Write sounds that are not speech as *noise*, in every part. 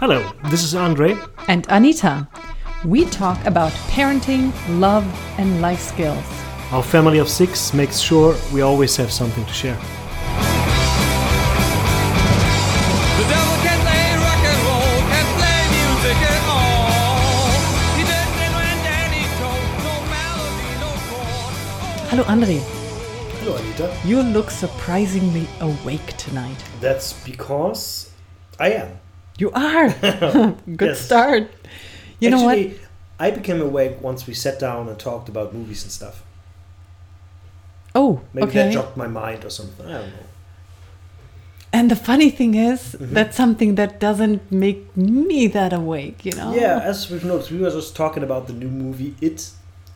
Hello, this is Andre. And Anita. We talk about parenting, love, and life skills. Our family of six makes sure we always have something to share. The devil can play rock and roll, can play music at all. He doesn't when Danny told, no melody, no chord. Hallo Andre, Hello, Anita. you look surprisingly awake tonight. That's because I am. You are. *laughs* Good Yes. start. You know what? I became awake once we sat down and talked about movies and stuff. Oh, Maybe that okay. jogged my mind or something. I don't know. And the funny thing is, Mm-hmm. that's something that doesn't make me that awake, you know? Yeah, as we've noticed, we were just talking about the new movie It,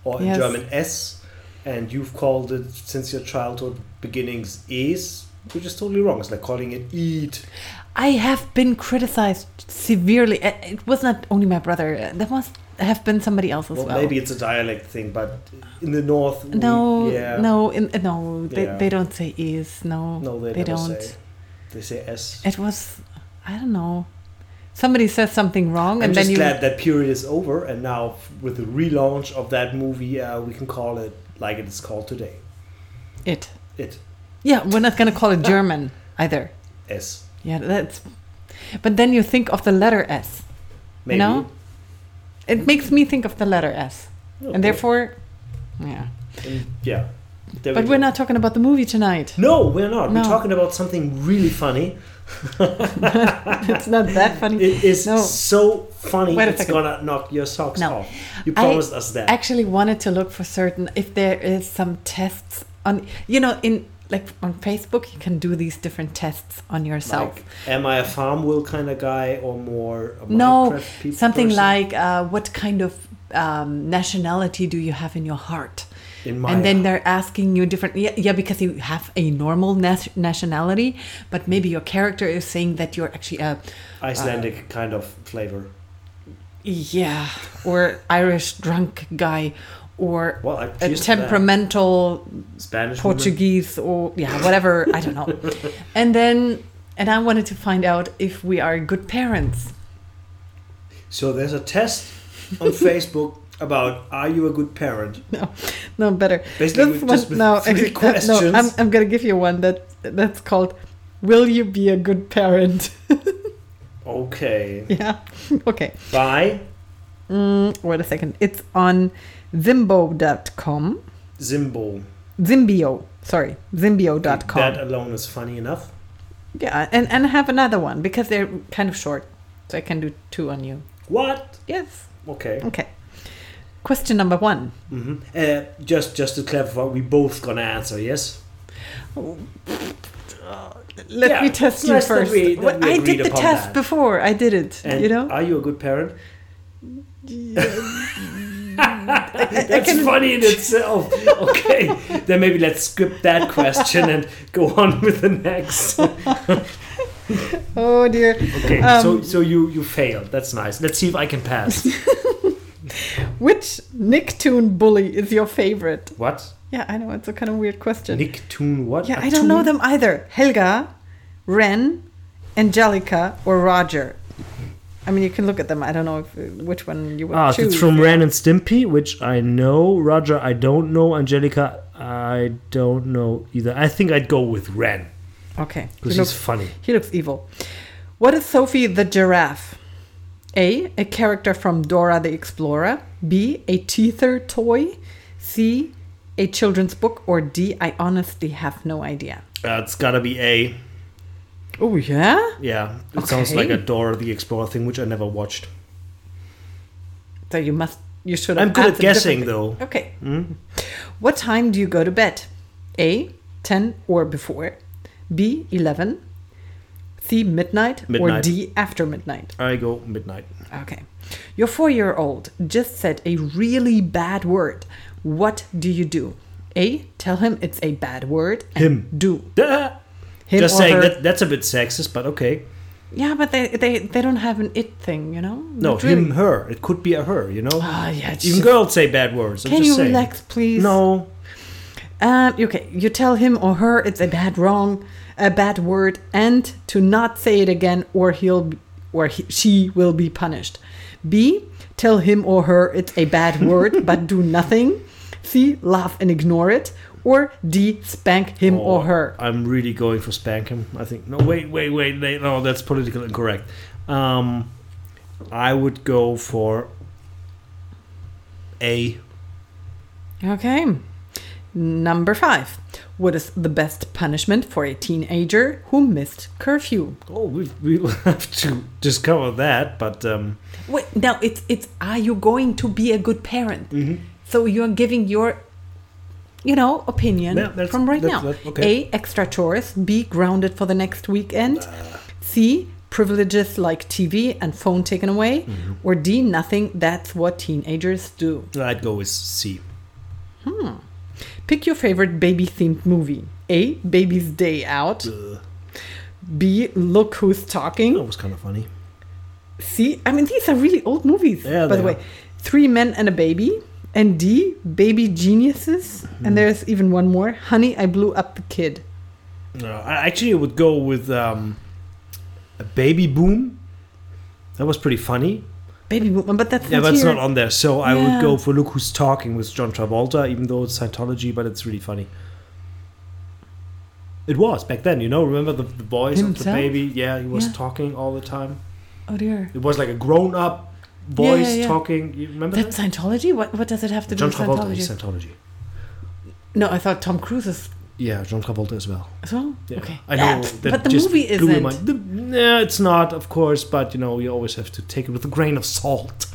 or in Yes. German S, and you've called it since your childhood beginnings Es, which is totally wrong. It's like calling it Eat. I have been criticized severely. Uh, It was not only my brother, there must have been somebody else as Well, well. maybe it's a dialect thing, but in the north, we- No, yeah, no, in, uh, no, they, Yeah. they don't say is. No, no, they, they don't. Say. They say S. It was, I don't know. Somebody says something wrong, I'm and just then you. glad that period is over, and now with the relaunch of that movie, uh, we can call it like it is called today. It. It Yeah, we're not gonna call it *laughs* German either. S. Yeah, that's. But then you think of the letter S. Maybe. know? It makes me think of the letter S, Okay. and therefore, yeah. And, yeah. There But go. we're not talking about the movie tonight. No, we're not. No. We're talking about something really funny. *laughs* it's not that funny. It is No. so funny. Wait it's gonna knock your socks No. off. You I promised us that. I actually wanted to look for certain if there is some tests on you know in like on Facebook you can do these different tests on yourself. Like, am I a farm will kind of guy or more a no, something person? like uh, what kind of um, nationality do you have in your heart? in my and then they're asking you different yeah, yeah because you have a normal nas- nationality but maybe your character is saying that you're actually a Icelandic kind of flavor. yeah or irish drunk guy or Well, a that. temperamental Spanish woman. portuguese or yeah whatever i don't know *laughs* and then and i wanted to find out if we are good parents So there's a test on *laughs* Facebook about are you a good parent? no no better Basically, This one- no, three uh, no, I'm. I'm gonna give you one that that's called will you be a good parent *laughs* Okay. yeah okay Bye. Mm, wait a second. It's on Zimbo.com. Zimbo. Zimbio. Sorry. Zimbio.com. That alone is funny enough. yeah, and, and I have another one because they're kind of short. So I can do two on you. What? Yes. Okay. Okay. Question number one. hmm Uh, just just to clarify, we both gonna answer. Yes. Let Yeah, me test you nice that first. we- that we I did the test that. before. I did it. And you know? are you a good parent? *laughs* *laughs* *laughs* That's can- funny in itself. Okay, then maybe let's skip that question and go on with the next. *laughs* oh dear. Okay, so Um, so you you failed. That's nice. Let's see if I can pass. *laughs* Which Nicktoon bully is your favorite? What? Yeah, I know. It's a kind of weird question. Nicktoon? What? Yeah, I don't know them either. Helga, Ren, Angelica, or Roger. I mean, you can look at them. I don't know if, which one you would Ah, choose. it's from Ren and Stimpy, which I know. Roger, I don't know. Angelica, I don't know either. I think I'd go with Ren Okay, he because he's looks, funny. he looks evil. What is Sophie the giraffe? A. A character from Dora the Explorer. B. A teether toy. C. A children's book. Or D. I honestly have no idea. Uh, it's gotta be A. Oh yeah. Yeah, it sounds like Okay. a Dora the Explorer thing, which I never watched. So you must. You should. have I'm good at guessing, though. Okay. Hmm? What time do you go to bed? A. 10 or before. B. 11. C. Midnight. midnight. Or D. After midnight. I go midnight. Okay. Your four year old just said a really bad word. What do you do? A. Tell him it's a bad word. Him. Do. Duh. Him Just saying her. that that's a bit sexist, but okay. Yeah, but they, they, they don't have an it thing, you know? No, Not him, really. her. It could be a her. You know. Ah, yeah. Even just- girls say bad words. I'm Can you saying. relax, please? No. Um, okay, you tell him or her it's a bad wrong, a bad word, and to not say it again, or he'll or he, she will be punished. B. Tell him or her it's a bad word, but do nothing. C. Laugh and ignore it. Or D. Spank him or Oh, her. I'm really going for spank him. I think. No, wait, wait, wait. wait, No, that's politically incorrect. Um, I would go for A. Okay. Number five. What is the best punishment for a teenager who missed curfew? Oh, we we will *laughs* have to discover that, but um, Wait, now it's it's are you going to be a good parent? Mm-hmm. So you're giving your you know opinion Yeah, from right that's- now. okay. A extra chores, B grounded for the next weekend, Uh. C privileges like TV and phone taken away, Mm-hmm. or D nothing. That's what teenagers do. I'd go with C. Hmm. Pick your favorite baby themed movie. A Baby's Day Out. Ugh. B Look Who's Talking. That was kind of funny. C, I mean, these are really old movies, Yeah, by the way. Three Men and a Baby. And D, Baby Geniuses. Mm-hmm. And there's even one more. Honey, I Blew Up the Kid. No, actually, it would go with um, a baby boom. That was pretty funny. Baby Boom, but that's Yeah, not but it's not on there. So I would go for Look Who's Talking with John Travolta, even though it's Scientology, but it's really funny. It was back then, you know. Remember the, the voice of the baby? Yeah, he was Yeah. talking all the time. Oh dear. It was like a grown up voice yeah, yeah. talking. You remember That's that? Scientology? What what does it have to do with Travolta Scientology? is Scientology. no, I thought Tom Cruise is Yeah, John Travolta as well. as well. Yeah. Okay. I know. Yeah, that but the just movie isn't. mind. The- yeah, it's not, of course, but you know, you always have to take it with a grain of salt.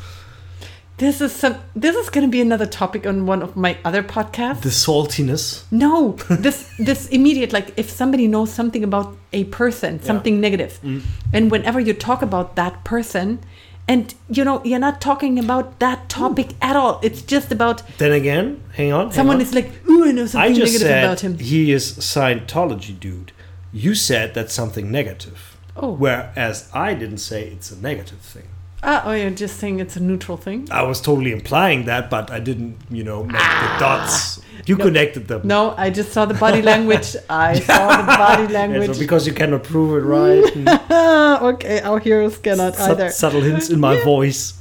This is some. This is going to be another topic on one of my other podcasts. The saltiness. No, this this immediate like if somebody knows something about a person, something negative, Mm. and whenever you talk about that person, and you know you're not talking about that topic at all. It's just about Then again, hang on. hang someone on. is like, ooh, I know I something just negative said about him. he is Scientology dude. You said that's something negative. Oh. Whereas I didn't say it's a negative thing. Ah, oh, you're just saying it's a neutral thing. I was totally implying that, but I didn't, you know, make the dots. You connected them. No, I just saw the body language. *laughs* I saw the body Yeah, language. so because you cannot prove it right. Ah, *laughs* okay, our heroes cannot sub- either. subtle hints in my voice.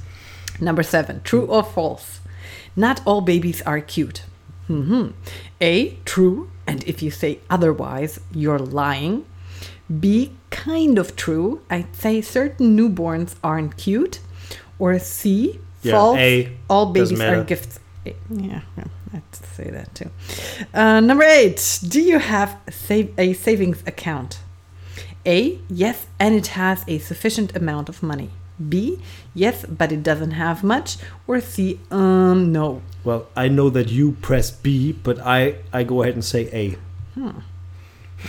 Number seven, true or false? Not all babies are cute. Mm-hmm. A, true, and if you say otherwise, you're lying. B, kind of true. I'd say certain newborns aren't cute. Or C, Yeah, false. A, all babies are gifts. A, yeah, yeah, I'd say that too. Uh, number eight, do you have save, a savings account? A, yes, and it has a sufficient amount of money. B, yes, but it doesn't have much. Or C, um, no. Well, I know that you press B, but I, I go ahead and say A. Yeah,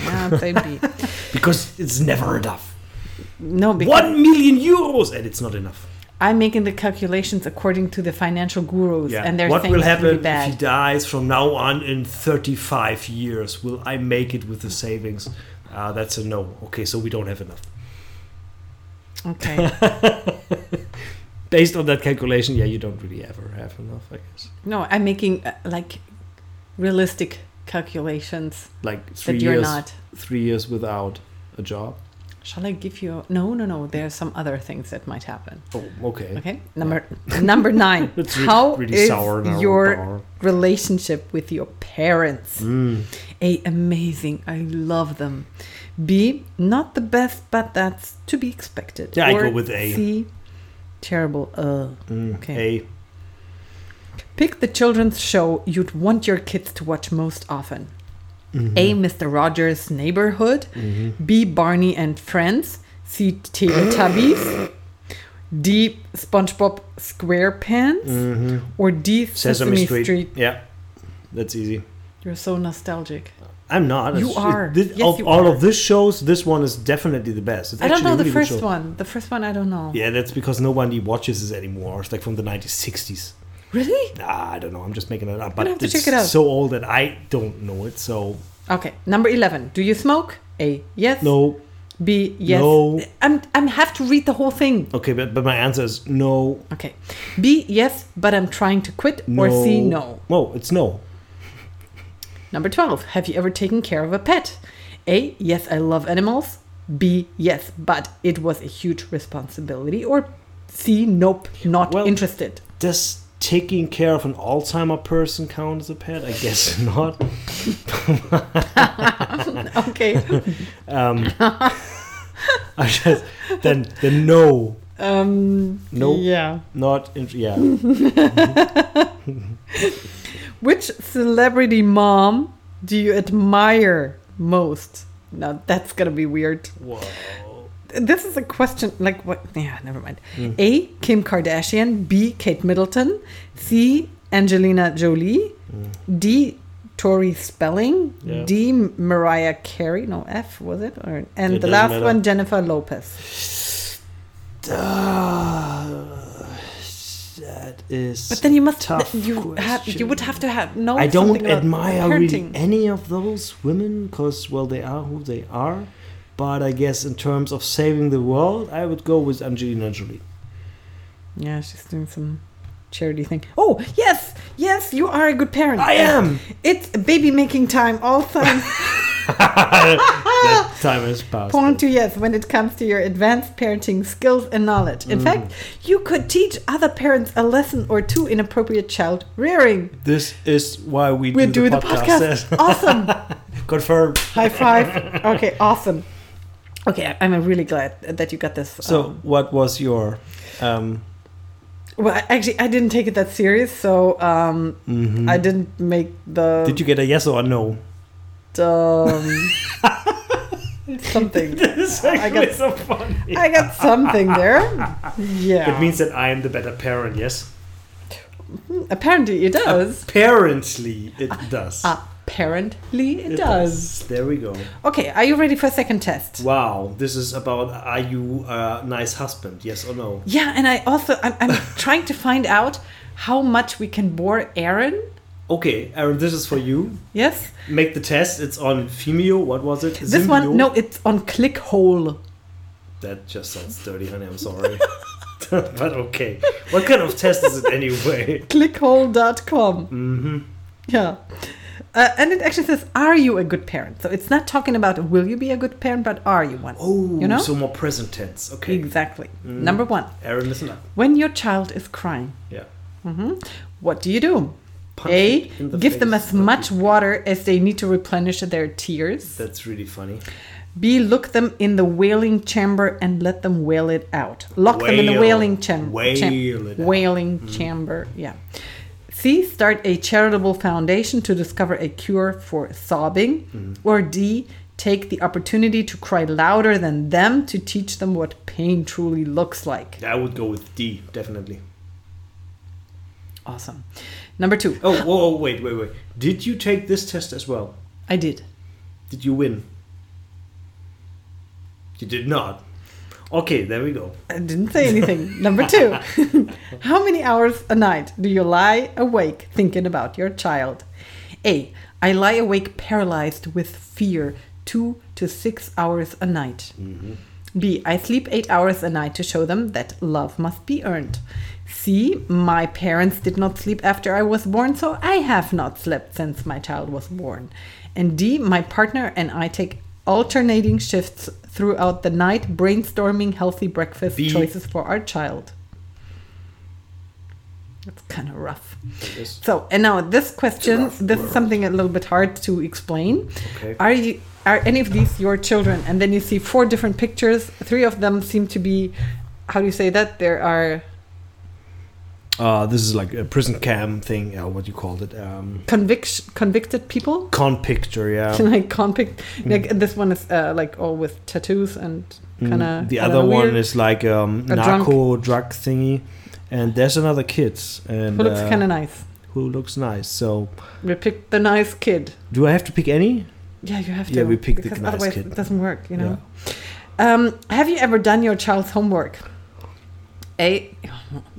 I'd say B. *laughs* Because it's never enough. No, because One million euros! And it's not enough. I'm making the calculations according to the financial gurus, Yeah. and they're what saying will happen if he dies from now on in 35 years? Will I make it with the savings? Uh, that's a no. Okay, so we don't have enough. Okay. *laughs* Based on that calculation, yeah, you don't really ever have enough, I guess. No, I'm making uh, like realistic calculations Like three that you're years, not. three years without a job. Shall I give you? No, no, no. There are some other things that might happen. Oh, okay. Okay. Number number nine. *laughs* It's re- How really is now. your relationship with your parents? Mm. A amazing. I love them. B not the best, but that's to be expected. Yeah, I go with A. C terrible. Uh. Mm, Okay. A. Pick the children's show you'd want your kids to watch most often. Mm-hmm. A. Mr. Rogers' Neighborhood. B. Barney and Friends. C. Teletubbies. D. SpongeBob SquarePants. Mhm. Or D. Sesame, Sesame, Street. Street. Yeah, that's easy. You're so nostalgic. I'm not. You It's- are. this- Yes, of you all are. of this shows, this one is definitely the best. It's I don't know the really first one. The first one I don't know. Yeah, that's because nobody watches this anymore. It's like from the 1960s. Really? I don't know. I'm just making it up. But have to it's check it out. so old that I don't know it. So Okay. Number eleven. Do you smoke? A. Yes. no. B. Yes. No. I'm. I'm have to read the whole thing. Okay, but, but my answer is no. Okay. B. Yes, but I'm trying to quit. No. Or C. No. No, it's no. Number 12. Have you ever taken care of a pet? A. Yes, I love animals. B, yes, but it was a huge responsibility. Or C, nope, not Well- interested. Does taking care of an Alzheimer person count as a pet? I guess *laughs* not. *laughs* Okay. Um, *laughs* I just then then no, um, Nope. Yeah. not in, yeah. Which celebrity mom do you admire most? Now that's gonna be weird. Whoa. This is a question like what? Yeah, never mind. Mm. A. Kim Kardashian. B. Kate Middleton. C. Angelina Jolie. Mm. D. Tori Spelling. Yeah. D. Mariah Carey. No F was it? Or and It the last matter. one Jennifer Lopez. That is. But then you must Tough you have you would have to have no. I don't admire really any of those women because, well, they are who they are. But I guess in terms of saving the world, I would go with Angelina Jolie. Yeah, she's doing some charity thing. Oh yes, yes, you are a good parent. I am. It's baby making time all time. *laughs* *laughs* that time has passed. Point to yes when it comes to your advanced parenting skills and knowledge. Mm. In fact, you could teach other parents a lesson or two in appropriate child rearing. This is why we, We do, do the the podcast. podcast. *laughs* awesome. Confirmed. High five. Okay, awesome. Okay, I'm really glad that you got this. So, um, what was your? Um, well, actually, I didn't take it that serious, so um, mhm. I didn't make the Did you get a yes or a no? um, *laughs* something. this is I got- so funny. I got something there. Yeah. It means that I am the better parent. Yes. apparently it does. Apparently, it does. Apparently it, does. There we go. Okay, are you ready for a second test? Wow, this is about are you a nice husband? Yes or no? Yeah, and I also I'm, I'm *laughs* trying to find out how much we can bore Aaron. Okay, Aaron, this is for you. Yes, Make the test. It's on Vimeo. What was it? this Zimbio? one. No, it's on ClickHole. That just sounds dirty, honey. I'm sorry. *laughs* but okay. What kind of test is it anyway? *laughs* Clickhole.com. Mm-hmm. Yeah. Uh, and it actually says, "Are you a good parent?" So it's not talking about will you be a good parent, but are you one? Oh, You know? so more present tense. Okay. Exactly. Mm. Number one, Aaron, listen up. when your child is crying, Yeah. mm-hmm. what do you do? Punch A. the Give them face. as much water as they need to replenish their tears. That's really funny. B. Look them in the wailing chamber and let them wail it out. Lock them in the wailing chamber. Wail it out. Wailing chamber. Yeah. C. Start a charitable foundation to discover a cure for sobbing. Mm-hmm. Or D. Take the opportunity to cry louder than them to teach them what pain truly looks like. I would go with D, definitely. Awesome. Number two. Oh, whoa, whoa, wait, wait, wait. Did you take this test as well? I did. Did you win? You did not. Okay, there we go. I didn't say anything. Number two. *laughs* How many hours a night do you lie awake thinking about your child? A. I lie awake paralyzed with fear two to six hours a night. Mm-hmm. B. I sleep eight hours a night to show them that love must be earned. C. My parents did not sleep after I was born, so I have not slept since my child was born. And D. My partner and I take alternating shifts throughout the night, brainstorming healthy breakfast choices for our child. That's kind of rough. So, and now this question, rough this is something a little bit hard to explain. Okay. Are you are any of these your children? And then you see four different pictures. Three of them seem to be, how do you say that? There are Uh, this is like a prison cam thing. Uh, what you called it? Um, convict convicted people. con picture. Yeah. *laughs* like convict, like this one is uh, like all with tattoos and kind of. Mm, the other one is like um, A narco drug thingy, and there's another kid and who looks uh, kind of nice. who looks nice. So, We picked the nice kid. do I have to pick any? Yeah, you have to. Yeah, we picked the nice otherwise kid. it doesn't work. You know. Um, have you ever done your child's homework? A.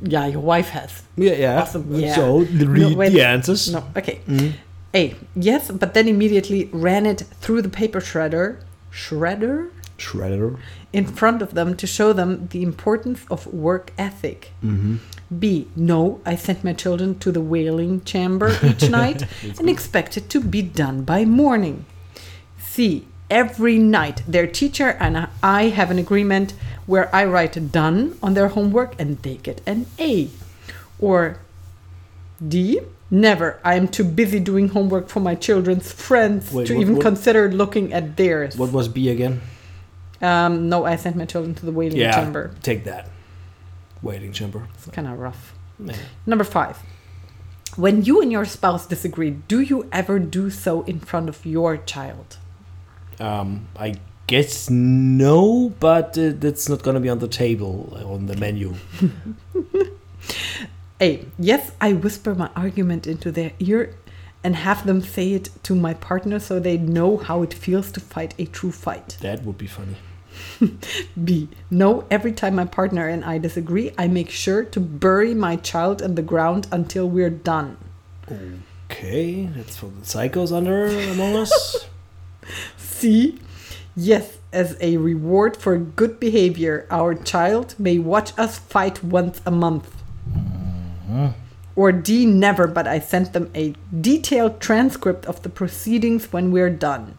Yeah, your wife has. Yeah, yeah. Awesome, yeah. So read wait. the answers. No. Okay. Mm. A. Yes, but then immediately ran it through the paper shredder. Shredder? Shredder. In front of them to show them the importance of work ethic. Mm-hmm. B. No, I sent my children to the wailing chamber each *laughs* night and expected it to be done by morning. C. every night. Their teacher and I have an agreement where I write done on their homework and they get an A. Or D. Never. I am too busy doing homework for my children's friends Wait, to what- even what- consider looking at theirs. What was B again? Um, no, I sent my children to the wailing Yeah, chamber. take that. Waiting chamber. It's kind of rough. Yeah. Number five. When you and your spouse disagree, do you ever do so in front of your child? Um, I guess no, but uh, that's not gonna be on the table uh, on the menu. *laughs* A. Yes, I whisper my argument into their ear and have them say it to my partner so they know how it feels to fight a true fight. That would be funny. *laughs* B. No, every time my partner and I disagree, I make sure to bury my child in the ground until we're done. Okay, that's for the psychos under among us. *laughs* C. Yes, as a reward for good behavior, our child may watch us fight once a month. Mm-hmm. Or D. Never, but I sent them a detailed transcript of the proceedings when we're done.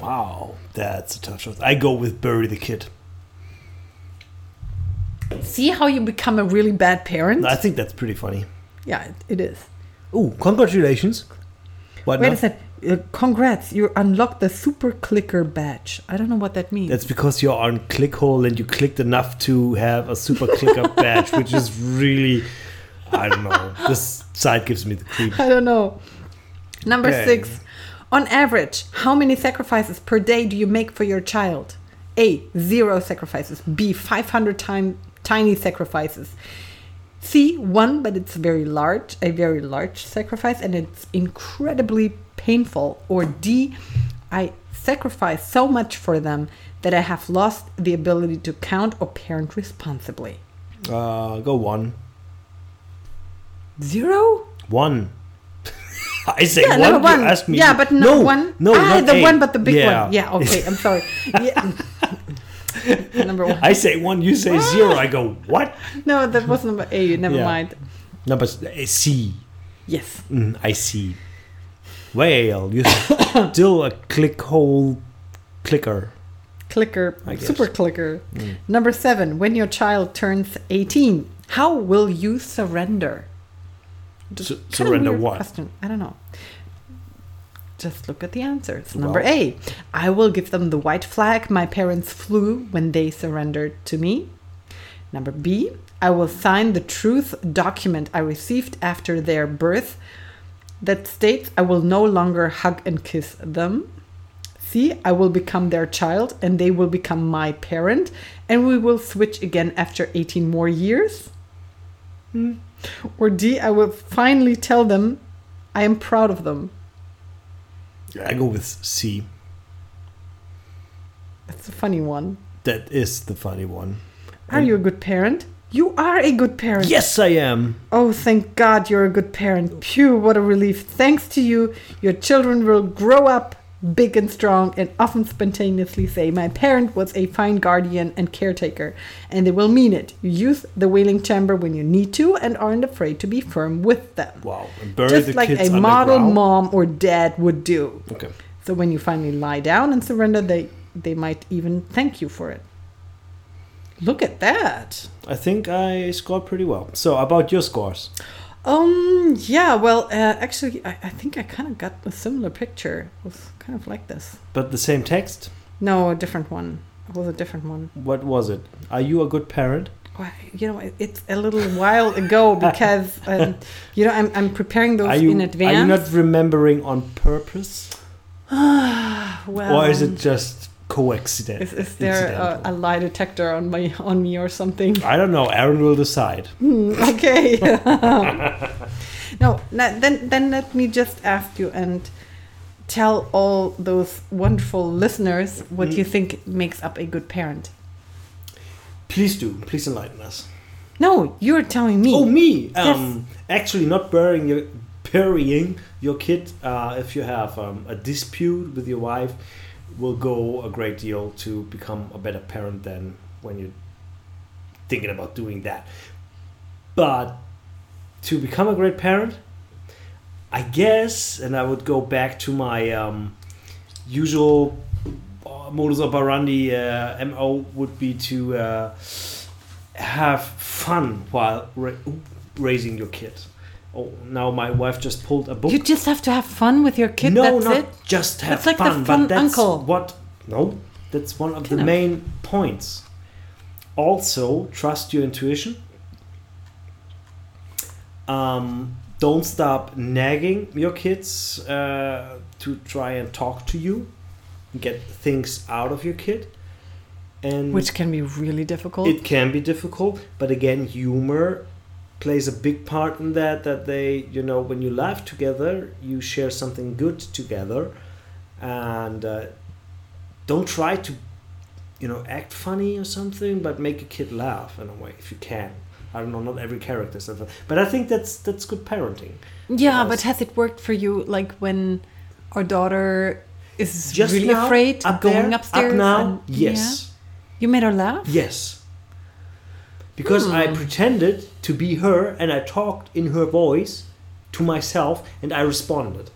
wow, that's a tough choice. I go with bury the kid. See how you become a really bad parent? I think that's pretty funny. yeah, it, it is. Ooh, congratulations. What Wait now? a second. Uh, congrats, you unlocked the super clicker badge. I don't know what that means. That's because you're on clickhole and you clicked enough to have a super clicker *laughs* badge, which is really, I don't know. This site gives me the creep. I don't know. Number Okay. six. On average, how many sacrifices per day do you make for your child? A. Zero sacrifices. B. 500 time, tiny sacrifices. C. One, but it's very large, a very large sacrifice, and it's incredibly painful. Or D. I sacrifice so much for them that I have lost the ability to count or parent responsibly. Uh, go one. Zero? One. *laughs* I say Yeah, one. number You one. asked me. Yeah, but no, one. No, ah, not the A. one, but the big Yeah. one. Yeah, okay. I'm sorry. *laughs* Yeah. *laughs* number one. I say one, you say zero. I go what? No, that was number A. Never Yeah. mind. Number uh, C. Yes. Mm, I see. Well, you're *coughs* still a click hole clicker. Clicker. Super clicker. Mm. Number seven. When your child turns 18, how will you surrender? Su- surrender what? Question. I don't know. Just look at the answers. Number A. I will give them the white flag my parents flew when they surrendered to me. Number B. I will sign the truth document I received after their birth that states I will no longer hug and kiss them. C. I will become their child and they will become my parent and we will switch again after 18 more years. Hmm. Or D. I will finally tell them I am proud of them. I go with C. That's a funny one. That is the funny one. Are you a good parent? You are a good parent. Yes, I am. Oh, thank God you're a good parent. Phew, what a relief. Thanks to you, your children will grow up big and strong and often spontaneously say, My parent was a fine guardian and caretaker. And they will mean it. You use the wailing chamber when you need to and aren't afraid to be firm with them. Wow. Just like a model mom or dad would do. Okay. So when you finally lie down and surrender, they, they might even thank you for it. Look at that. I think I scored pretty well. So about your scores. Um. Yeah. Well, uh, actually, I, I think I kind of got a similar picture. It was kind of like this. But the same text? No, a different one. It was a different one. What was it? Are you a good parent? Well, you know, it- it's a little while ago *laughs* because um, you know I'm I'm preparing those Are you, in advance. are you not remembering on purpose? *sighs* well, or is it just coincident? Is, is there a, a lie detector on my on me or something? I don't know. Aaron will decide. Hmm, okay. *laughs* no, then then let me just ask you and tell all those wonderful listeners what Mm. you think makes up a good parent. Please do. Please enlighten us. No, you're telling me. Oh, me. Um, Actually, not burying your burying your kid. Uh, if you have um, a dispute with your wife, will go a great deal to become a better parent than when you're thinking about doing that. But to become a great parent, I guess, and I would go back to my um, usual modus operandi uh, mo would be to uh, have fun while ra- raising your kid oh now my wife just pulled a book You just have to have fun with your kid. no that's not it. just have That's like the fun, fun but that's uncle. what no that's one of the of. main points also trust your intuition um, don't stop nagging your kids uh, to try and talk to you get things out of your kid and Which can be really difficult. it can be difficult but again humor plays a big part in that that they you know when you laugh together you share something good together and uh, don't try to you know act funny or something but make a kid laugh in a way if you can i don't know not every character is but i think that's that's good parenting yeah, but has it worked for you? Like when our daughter is just really now, afraid up going there, upstairs? up now and- yes Yeah? You made her laugh? Yes. Because I Hmm. pretended to be her and I talked in her voice to myself and I responded.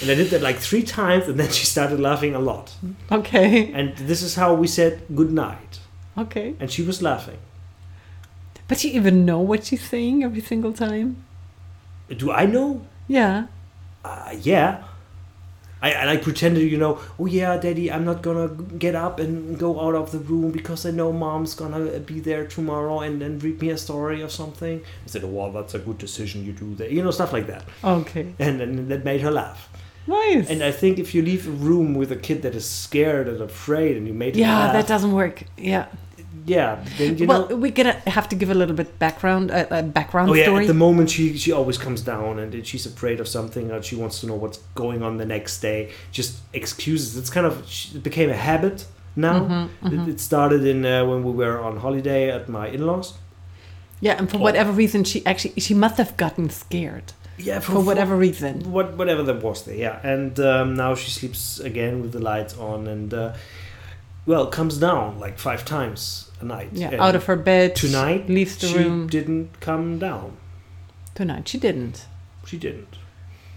And I did that like three times and then she started laughing a lot. Okay. And this is how we said good night. Okay. And she was laughing. But you even know what she's saying every single time? Do I know? Yeah. Uh, yeah. I, I like pretended, you know, oh yeah, daddy, I'm not gonna get up and go out of the room because I know mom's gonna be there tomorrow and then read me a story or something. I said, oh, well, that's a good decision you do that. You know, stuff like that. Okay. And then that made her laugh. Nice. And I think if you leave a room with a kid that is scared and afraid and you made her yeah, laugh, that doesn't work. Yeah. Yeah, then you well, know. we're gonna have to give a little bit background, uh, uh, background Oh yeah! story. At the moment, she she always comes down and she's afraid of something, or she wants to know what's going on the next day. Just excuses. It's kind of it became a habit now. Mm-hmm, It, it started in uh, when we were on holiday at my in-laws. yeah, and for Oh. whatever reason, she actually she must have gotten scared Yeah, for whatever reason. what whatever that was there. Yeah, and um, now she sleeps again with the lights on and uh, well comes down like five times a night. Yeah, And out of her bed. tonight leaves the she room. didn't come down. Tonight she didn't. She didn't.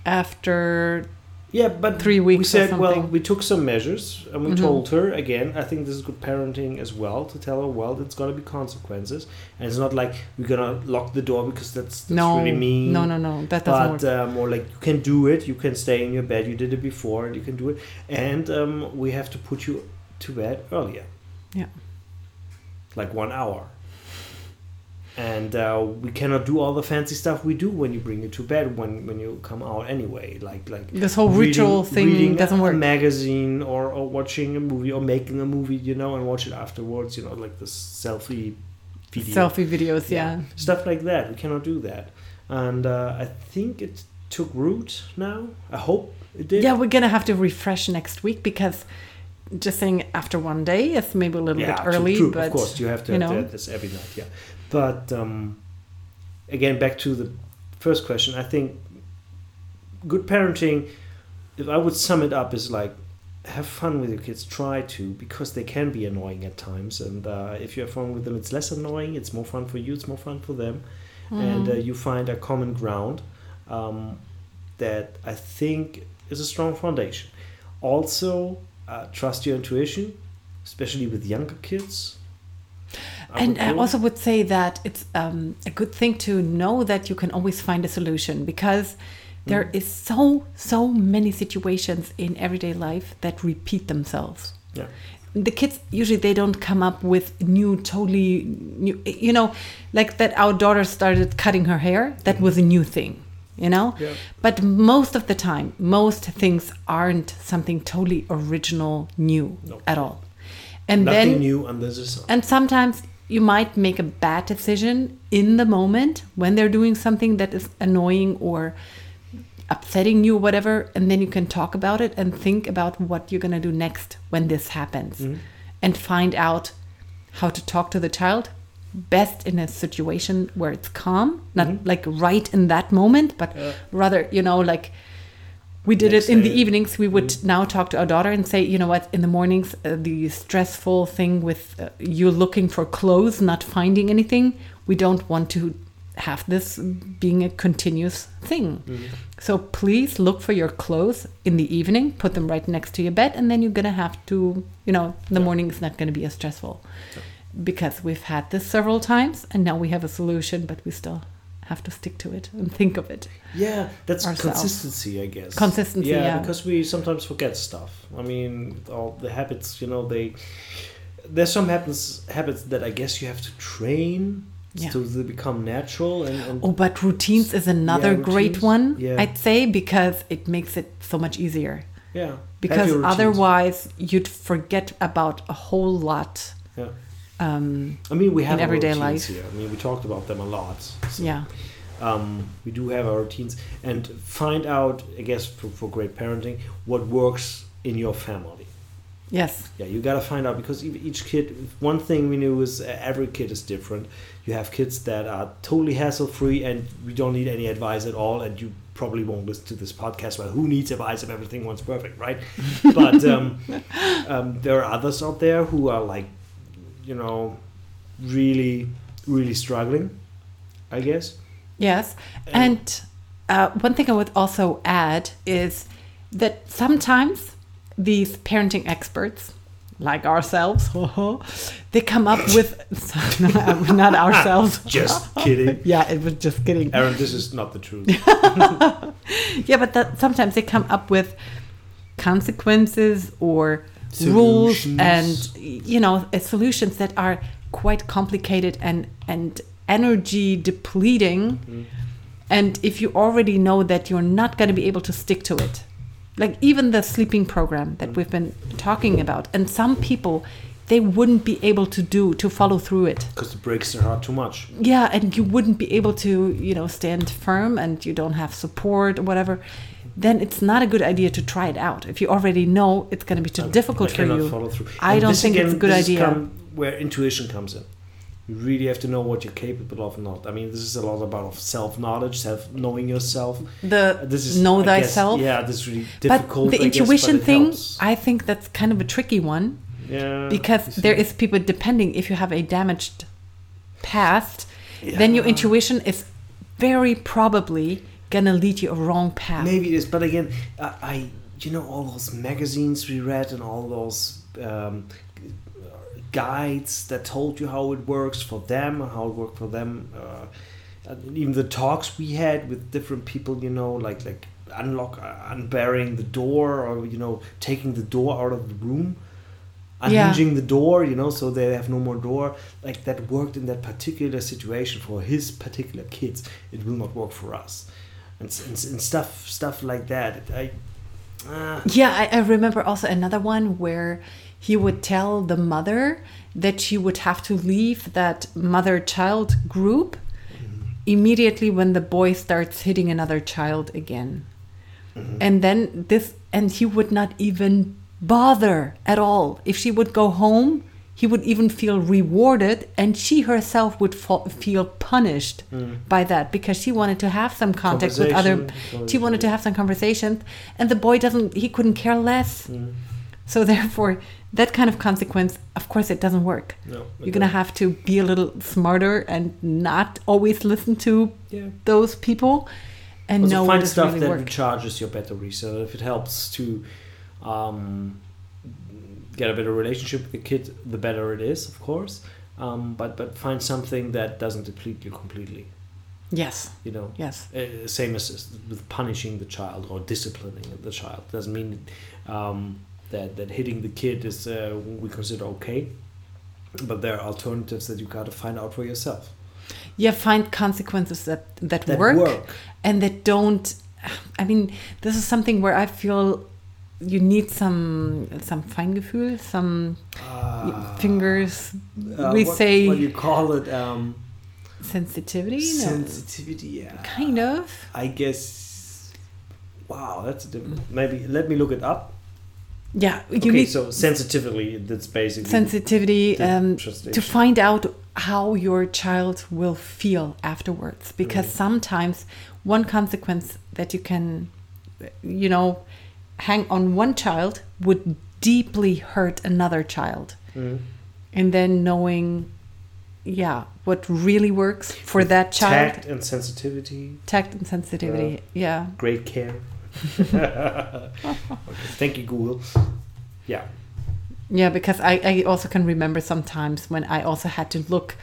After Yeah, but Three We weeks or said, well, we took some measures and we Mhm. told her again. I think this is good parenting as well to tell her, well, it's gonna be consequences, and it's not like we're gonna lock the door because that's, that's no, really mean. no, no, no, that doesn't But uh, more like you can do it. You can stay in your bed. You did it before, and you can do it. And um, we have to put you to bed earlier. Yeah. Like one hour. And uh, we cannot do all the fancy stuff we do when you bring you to bed when, when you come out anyway. Like like This whole ritual thing reading doesn't a, work. A magazine or, or watching a movie or making a movie, you know, and watch it afterwards. You know, like the selfie video Selfie videos, yeah. stuff like that. We cannot do that, and uh, I think it took root now. I hope it did. Yeah, we're gonna have to refresh next week because just saying after one day it's maybe a little Yeah, bit early, true. but of course you have to you have know. have this every night. Yeah, but um, again, back to the first question. I think good parenting, if I would sum it up, is like have fun with your kids. Try to because they can be annoying at times, and uh, if you have fun with them, it's less annoying. It's more fun for you. It's more fun for them, and uh, Mm-hmm. you find a common ground um, that I think is a strong foundation. Also, uh, trust your intuition, especially with younger kids. I and I also would say that it's um, a good thing to know that you can always find a solution because there Mm. is so so many situations in everyday life that repeat themselves. yeah. the kids usually they don't come up with new totally new you know like that our daughter started cutting her hair that was a new thing you know Yeah. but most of the time most things aren't something totally original new No. at all and Nothing then new under the sun. and sometimes you might make a bad decision in the moment when they're doing something that is annoying or upsetting you, whatever, and then you can talk about it and think about what you're going to do next when this happens Mhm. and find out how to talk to the child best in a situation where it's calm, not Mhm. like right in that moment, but Yeah. rather, you know, like we did Next it in the evenings. We would Mhm. now talk to our daughter and say, you know what, in the mornings, uh, the stressful thing with uh, you looking for clothes, not finding anything, we don't want to have this being a continuous thing. Mm-hmm. So please look for your clothes in the evening, put them right next to your bed, and then you're gonna have to, you know, the morning is not gonna be as stressful. Because we've had this several times and now we have a solution, but we still have to stick to it and think of it. Yeah, that's ourselves. consistency, I guess. Consistency, yeah. because we sometimes forget stuff. I mean, all the habits, you know, they. There's some habits habits that I guess you have to train Yeah. so they become natural and. and Oh, but routines is another Yeah, great one, Yeah. I'd say, because it makes it so much easier. yeah, Because otherwise, you'd forget about a whole lot. Yeah. Um, I mean, we have in our everyday routines life. here. I mean, we talked about them a lot. So, yeah. um, we do have our routines and find out, I guess, for, for great parenting, what works in your family. Yes. Yeah, you gotta find out because each kid. One thing we knew is every kid is different. You have kids that are totally hassle free, and we don't need any advice at all. And you probably won't listen to this podcast. Well, who needs advice if everything wants perfect, right? *laughs* but um, um, there are others out there who are like, you know, really, really struggling. I guess. Yes. And uh, one thing I would also add is that sometimes these parenting experts, like ourselves, *laughs* they come up with *laughs* not ourselves. *laughs* Just kidding. Yeah, it was just kidding. Aaron, this is not the truth. Yeah, but that sometimes they come up with consequences or rules and you know uh, solutions that are quite complicated and and energy depleting. Mm-hmm. And if you already know that you're not going to be able to stick to it, like even the sleeping program that we've been talking about, and some people they wouldn't be able to do to follow through it. Because the breaks are hard too much. Yeah, and you wouldn't be able to, you know, stand firm and you don't have support or whatever, then it's not a good idea to try it out. If you already know it's going to be too I- difficult for you. Follow through. I don't think it's a good idea. come where intuition comes in. You really have to know what you're capable of, not. I mean, this is a lot about self knowledge, self knowing yourself. The uh, This is know I guess, thyself. yeah, this is really but difficult. the I guess, intuition but thing, helps. I think that's kind of a tricky one yeah, because there is people depending if you have a damaged past, then your intuition is very probably gonna lead you a wrong path. Maybe it is, but again, I, I you know, all those magazines we read and all those um, guides that told you how it works for them how it worked for them. Uh, even the talks we had with different people, you know, like like unlock, uh, unbarring the door, or you know, taking the door out of the room. Yeah. Unhinging the door, you know, so they have no more door. Like that worked in that particular situation for his particular kids. It will not work for us and, and, and stuff stuff like that. I, uh, Yeah, I, I remember also another one where he would tell the mother that she would have to leave that mother child group immediately when the boy starts hitting another child again. And then this, and he would not even bother at all. If she would go home, he would even feel rewarded, and she herself would feel punished by that because she wanted to have some contact with other. She wanted to have some conversations, and the boy doesn't. He couldn't care less. So therefore, that kind of consequence, of course, it doesn't work. no, it You're gonna have to be a little smarter and not always listen to yeah. those people, and Also know find stuff really that work. recharges your battery. So if it helps to um, get a better relationship with the kid, the better it is, of course. Um, but but find something that doesn't deplete you completely. Yes, You know, yes, uh, same as as with punishing the child or disciplining the child doesn't mean um, that that hitting the kid is uh, we consider okay. But there are alternatives that you got to find out for yourself yeah. Find consequences that that, that work, work. and that don't. I mean, this is something where I feel you need some some Feingefühl, some Uh, fingers. uh, we what, say what do you call it um, sensitivity. No, sensitivity. Yeah, kind of. I guess. Wow, that's a different. Maybe let me look it up. Yeah, you okay, need so sensitively, that's basically sensitivity um, to find out how your child will feel afterwards because Mm. sometimes one consequence that you can you know hang on one child would deeply hurt another child Mm. and then knowing yeah, what really works for that child. Tact and sensitivity, Tact and sensitivity. yeah. great care. *laughs* okay, thank you, Google. Yeah. Yeah, because I, I also can remember sometimes when I also had to look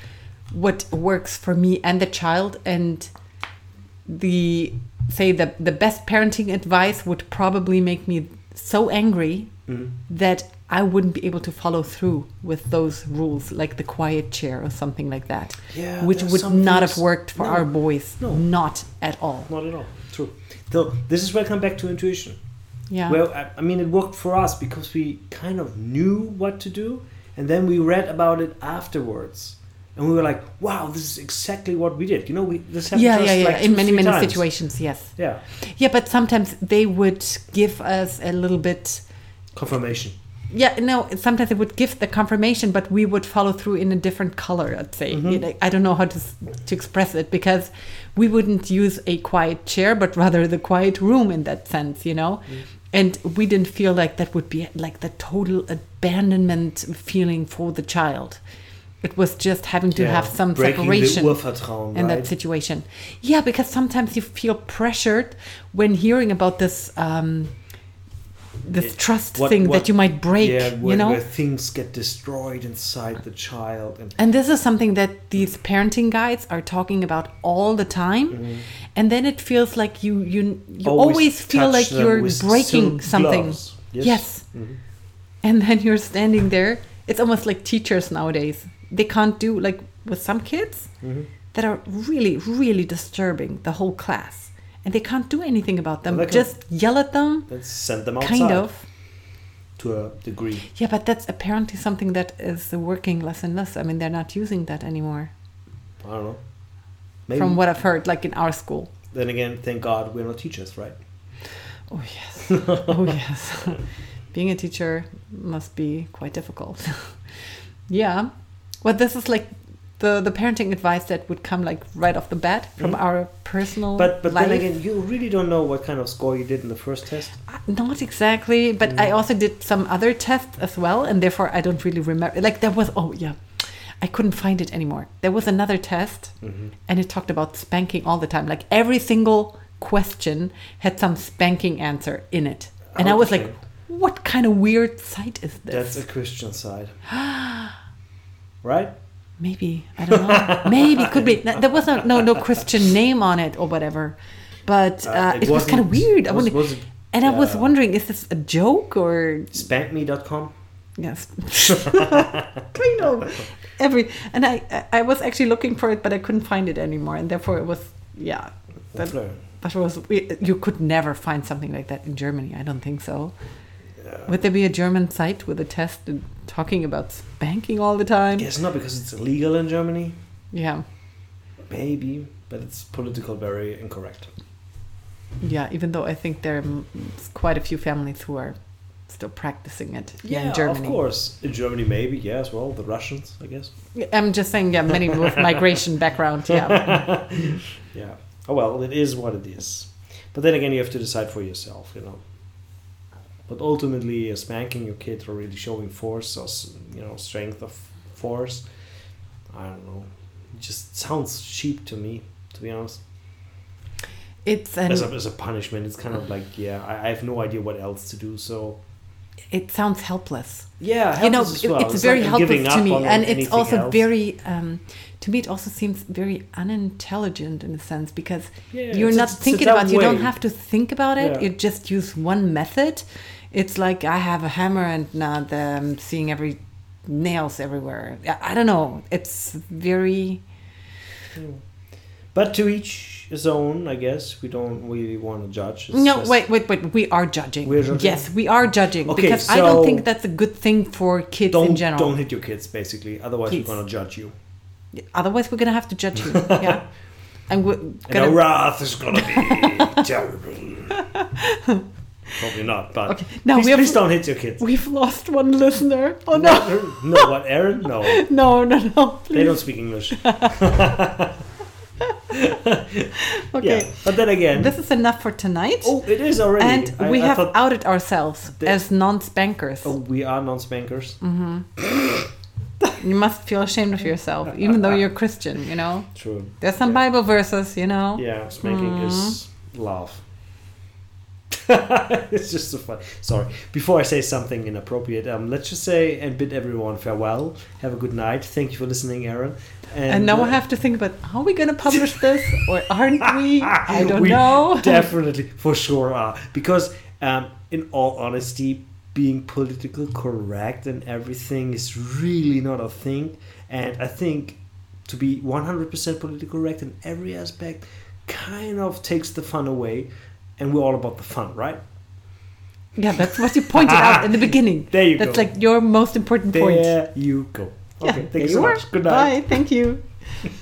what works for me and the child and the say the the best parenting advice would probably make me so angry Mhm. that I wouldn't be able to follow through with those rules like the quiet chair or something like that. Yeah, which would not have worked for No. our boys. No. Not at all. Not at all. True. So this is where I come back to intuition. Yeah. Well, I, I mean, it worked for us because we kind of knew what to do, and then we read about it afterwards, and we were like, "Wow, this is exactly what we did." You know, we this happened yeah, to us yeah, yeah. like In many, many times. situations, yes. Yeah, Yeah, but sometimes they would give us a little bit confirmation. yeah no sometimes it would give the confirmation but we would follow through in a different color i'd say Mhm. I don't know how to, to express it because we wouldn't use a quiet chair but rather the quiet room in that sense you know and we didn't feel like that would be like the total abandonment feeling for the child it was just having to Yeah, have some separation in right? that situation. Yeah, because sometimes you feel pressured when hearing about this um, this Yeah, trust what- thing what- that you might break. yeah, where, you know, where things get destroyed inside the child, and and this is something that these parenting guides are talking about all the time. Mm-hmm. And then it feels like you you you always, feel like you're breaking something. gloves. Yes. Mhm. And then you're standing there. It's almost like teachers nowadays. They can't do like with some kids Mhm. that are really, really disturbing the whole class. And they can't do anything about them. Well, Just yell at them, send them outside kind of. to a degree. Yeah, but that's apparently something that is working less and less. I mean, they're not using that anymore, I don't know. Maybe. from what I've heard, like in our school. Then again, thank God we're not teachers, right? Oh, yes. *laughs* oh, yes. *laughs* Being a teacher must be quite difficult. *laughs* yeah. Well, this is like the, the parenting advice that would come like right off the bat from Mhm. our personal But but life. then again, you really don't know what kind of score you did in the first test. Uh, Not exactly, but I also did some other tests as well, and therefore I don't really remember. Like there was, oh yeah, I couldn't find it anymore. There was another test, Mm-hmm. and it talked about spanking all the time. Like every single question had some spanking answer in it, and I was like, "What kind of weird site is this? That's a Christian side, *gasps* *gasps* right? Maybe I don't know. Maybe could be. There was no no no Christian name on it or whatever, but uh, Uh, it, was kind of weird. I wonder- was it, and I was uh, wondering, is this a joke or Spankme.com. Yes. *laughs* kind of. Every and I I- I was actually looking for it, but I couldn't find it anymore, and therefore it was yeah. That, that was you could never find something like that in Germany. I don't think so. Yeah. Would there be a German site with a test and talking about spanking all the time? Guess not because it's illegal in Germany. Yeah, Maybe, but it's political very incorrect. yeah. Even though I think there are quite a few families who are still practicing it Yeah, in Germany. of course. In Germany, maybe. Yes. Well, the Russians, I guess. I'm just saying, yeah, many with *laughs* migration background. Yeah, *laughs* Yeah. Oh well, it is what it is. But then again, you have to decide for yourself, you know. But ultimately, uh, spanking your kid or really showing force or you know strength of force, I don't know. It just sounds cheap to me, to be honest. it's an As a, as a punishment, it's kind of like yeah, I, I have no idea what else to do. So it sounds helpless. yeah, you know, well. it's, very like helpless to me, and it's also else. very, um, to me, it also seems very unintelligent in a sense because Yeah, you're not a thinking about. You don't have to think about it. Yeah. You just use one method. It's like I have a hammer and now I'm seeing every nails everywhere. I I don't know. It's very But to each his own, I guess. We don't really want to judge. It's no. Wait, wait, wait. We are judging. We're judging? Yes, we are judging Okay, because I don't think that's a good thing for kids Don't in general. don't hit your kids, basically. Otherwise, Please. we're gonna judge you. Otherwise, we're gonna have to judge you. *laughs* yeah, and we're gonna. our wrath is gonna be *laughs* terrible. Probably not, but Okay, now please, we have- please don't hit your kids. We've lost one listener. Oh no! no, what, Aaron? No, *laughs* No, no, no! they don't speak English. *laughs* Okay, Yeah, but then again, this is enough for tonight. oh, it is already. and I- we I have outed ourselves as non-spankers. oh, we are non-spankers. Mm-hmm. *laughs* you must feel ashamed of yourself, even though you're Christian. You know, True. there's some Yeah. Bible verses. You know. Yeah, spanking is Mm-hmm. love. *laughs* it's just so fun. Sorry. Before I say something inappropriate, um, let's just say and bid everyone farewell. Have a good night. Thank you for listening, Aaron. And now uh, I have to think about: Are we going to publish this, or aren't *laughs* we? I don't we know. *laughs* definitely, for sure, are because, um, in all honesty, being political correct and everything is really not a thing. And I think to be 100% politically correct in every aspect kind of takes the fun away. And we're all about the fun, right? Yeah, that's what you pointed out in the *laughs* beginning. There you That's go. That's like your most important point. There you go. Yeah, Okay, thank you so are. much. Good night. Bye. Thank you. *laughs*